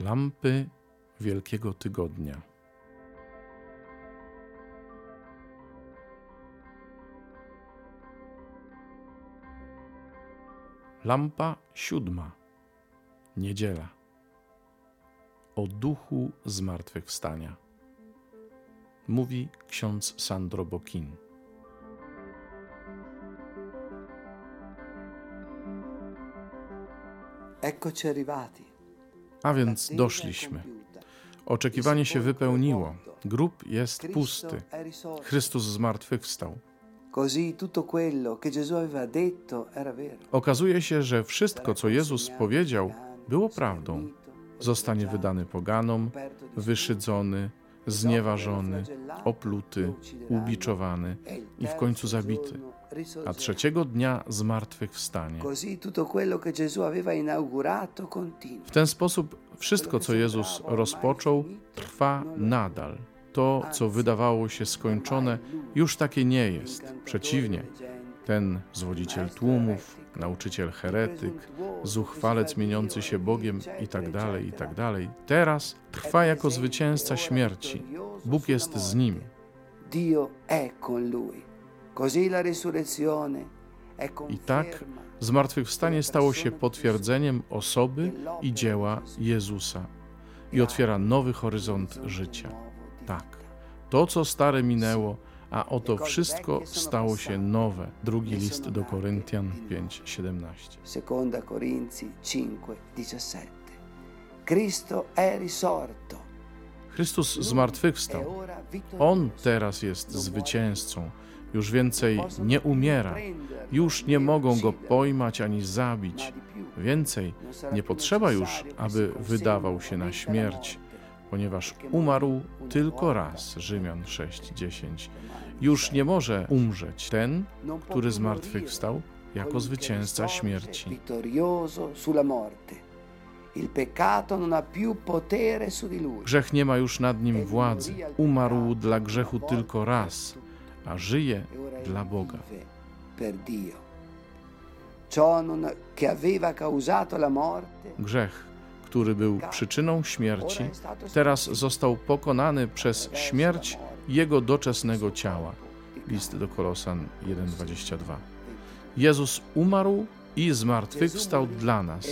Lampy Wielkiego Tygodnia. Lampa siódma. Niedziela. O duchu zmartwychwstania. Mówi ksiądz Sandro Bokin. Eccoci arrivati. A więc doszliśmy. Oczekiwanie się wypełniło. Grób jest pusty. Chrystus zmartwychwstał. Okazuje się, że wszystko, co Jezus powiedział, było prawdą. Zostanie wydany poganom, wyszydzony, znieważony, opluty, ubiczowany i w końcu zabity, a trzeciego dnia zmartwychwstanie. W ten sposób wszystko, co Jezus rozpoczął, trwa nadal. To, co wydawało się skończone, już takie nie jest. Przeciwnie, ten zwodziciel tłumów, nauczyciel heretyk, zuchwalec mieniący się Bogiem itd., itd., teraz trwa jako zwycięzca śmierci. Bóg jest z nim. Dio è con lui. I tak zmartwychwstanie stało się potwierdzeniem osoby i dzieła Jezusa i otwiera nowy horyzont życia. Tak, to co stare minęło, a oto wszystko stało się nowe. Drugi list do Koryntian 5:17. Seconda Corinzi 5:17. Cristo è risorto. Chrystus zmartwychwstał. On teraz jest zwycięzcą. Już więcej nie umiera. Już nie mogą go pojmać ani zabić. Więcej nie potrzeba już, aby wydawał się na śmierć, ponieważ umarł tylko raz. Rzymian 6:10. Już nie może umrzeć ten, który zmartwychwstał jako zwycięzca śmierci. Grzech nie ma już nad nim władzy. Umarł dla grzechu tylko raz, a żyje dla Boga. Grzech, który był przyczyną śmierci, teraz został pokonany przez śmierć jego doczesnego ciała. List do Kolosan 1:22. Jezus umarł i zmartwychwstał dla nas,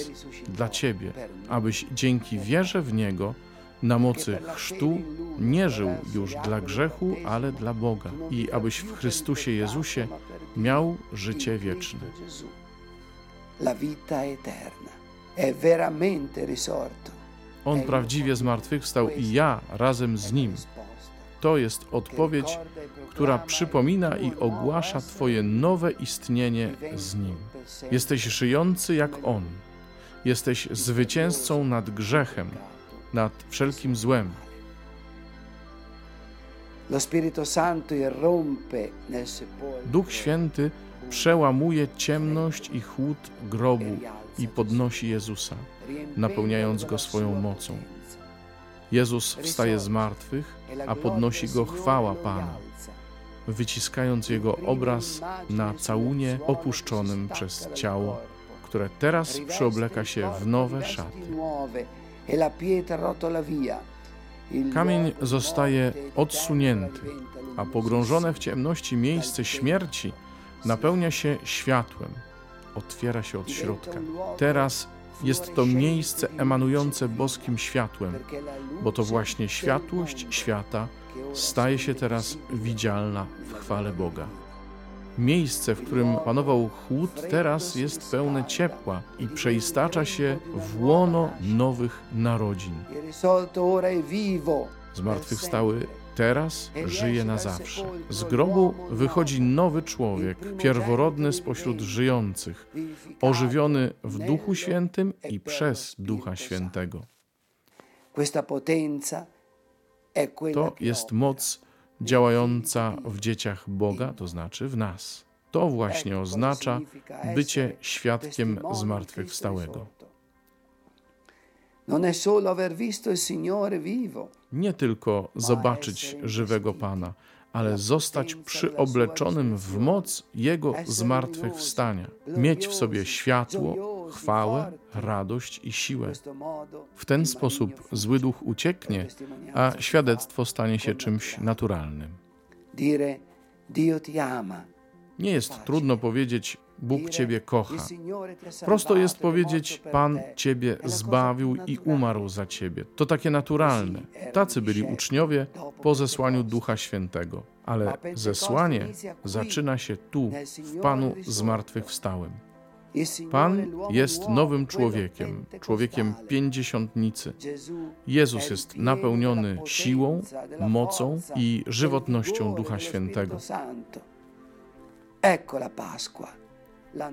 dla Ciebie, abyś dzięki wierze w Niego na mocy chrztu nie żył już dla grzechu, ale dla Boga i abyś w Chrystusie Jezusie miał życie wieczne. La vita eterna è veramente risorto. On prawdziwie zmartwychwstał i ja razem z Nim. To jest odpowiedź, która przypomina i ogłasza Twoje nowe istnienie z Nim. Jesteś żyjący jak On. Jesteś zwycięzcą nad grzechem, nad wszelkim złem. Duch Święty przełamuje ciemność i chłód grobu i podnosi Jezusa, napełniając go swoją mocą. Jezus wstaje z martwych, a podnosi go chwała Pana, wyciskając jego obraz na całunie opuszczonym przez ciało, które teraz przyobleka się w nowe szaty. E Kamień zostaje odsunięty, a pogrążone w ciemności miejsce śmierci napełnia się światłem, otwiera się od środka. Teraz jest to miejsce emanujące boskim światłem, bo to właśnie światłość świata staje się teraz widzialna w chwale Boga. Miejsce, w którym panował chłód, teraz jest pełne ciepła i przeistacza się w łono nowych narodzin. Zmartwychwstały teraz żyje na zawsze. Z grobu wychodzi nowy człowiek, pierworodny spośród żyjących, ożywiony w Duchu Świętym i przez Ducha Świętego. To jest moc działająca w dzieciach Boga, to znaczy w nas. To właśnie oznacza bycie świadkiem zmartwychwstałego. Nie tylko zobaczyć żywego Pana, ale zostać przyobleczonym w moc Jego zmartwychwstania, mieć w sobie światło chwałę, radość i siłę. W ten sposób zły duch ucieknie, a świadectwo stanie się czymś naturalnym. Nie jest trudno powiedzieć, Bóg Ciebie kocha. Prosto jest powiedzieć, Pan Ciebie zbawił i umarł za Ciebie. To takie naturalne. Tacy byli uczniowie po zesłaniu Ducha Świętego. Ale zesłanie zaczyna się tu, w Panu zmartwychwstałym. Pan jest nowym człowiekiem, człowiekiem pięćdziesiątnicy. Jezus jest napełniony siłą, mocą i żywotnością Ducha Świętego.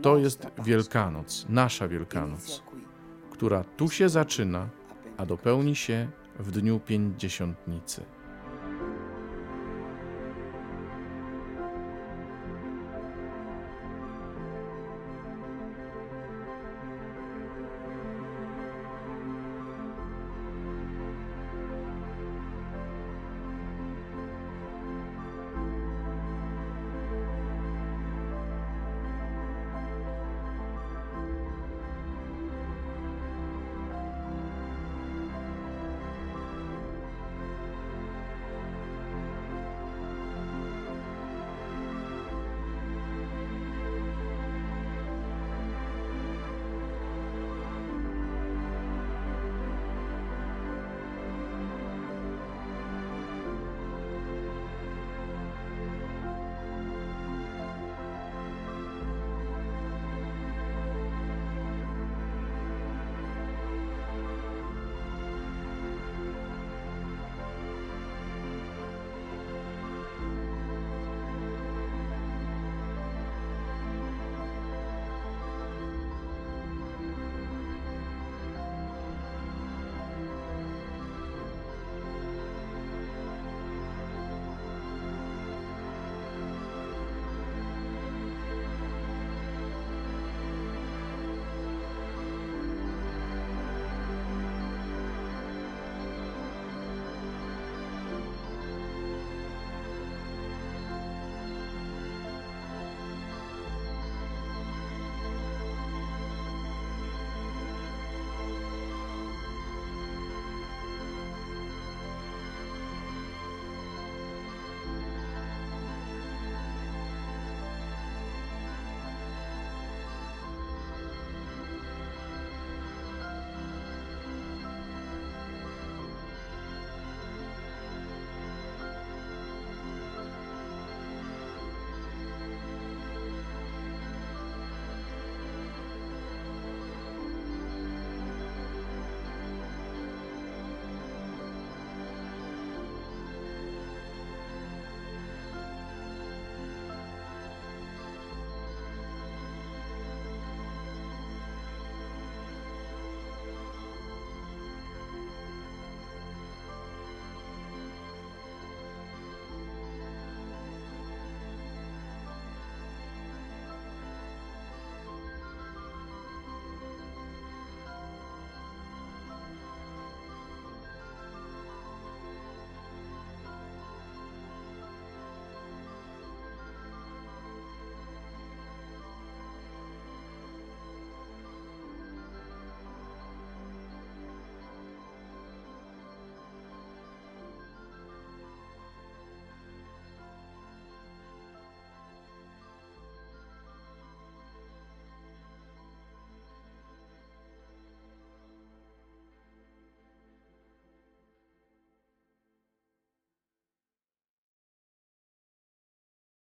To jest Wielkanoc, nasza Wielkanoc, która tu się zaczyna, a dopełni się w dniu pięćdziesiątnicy.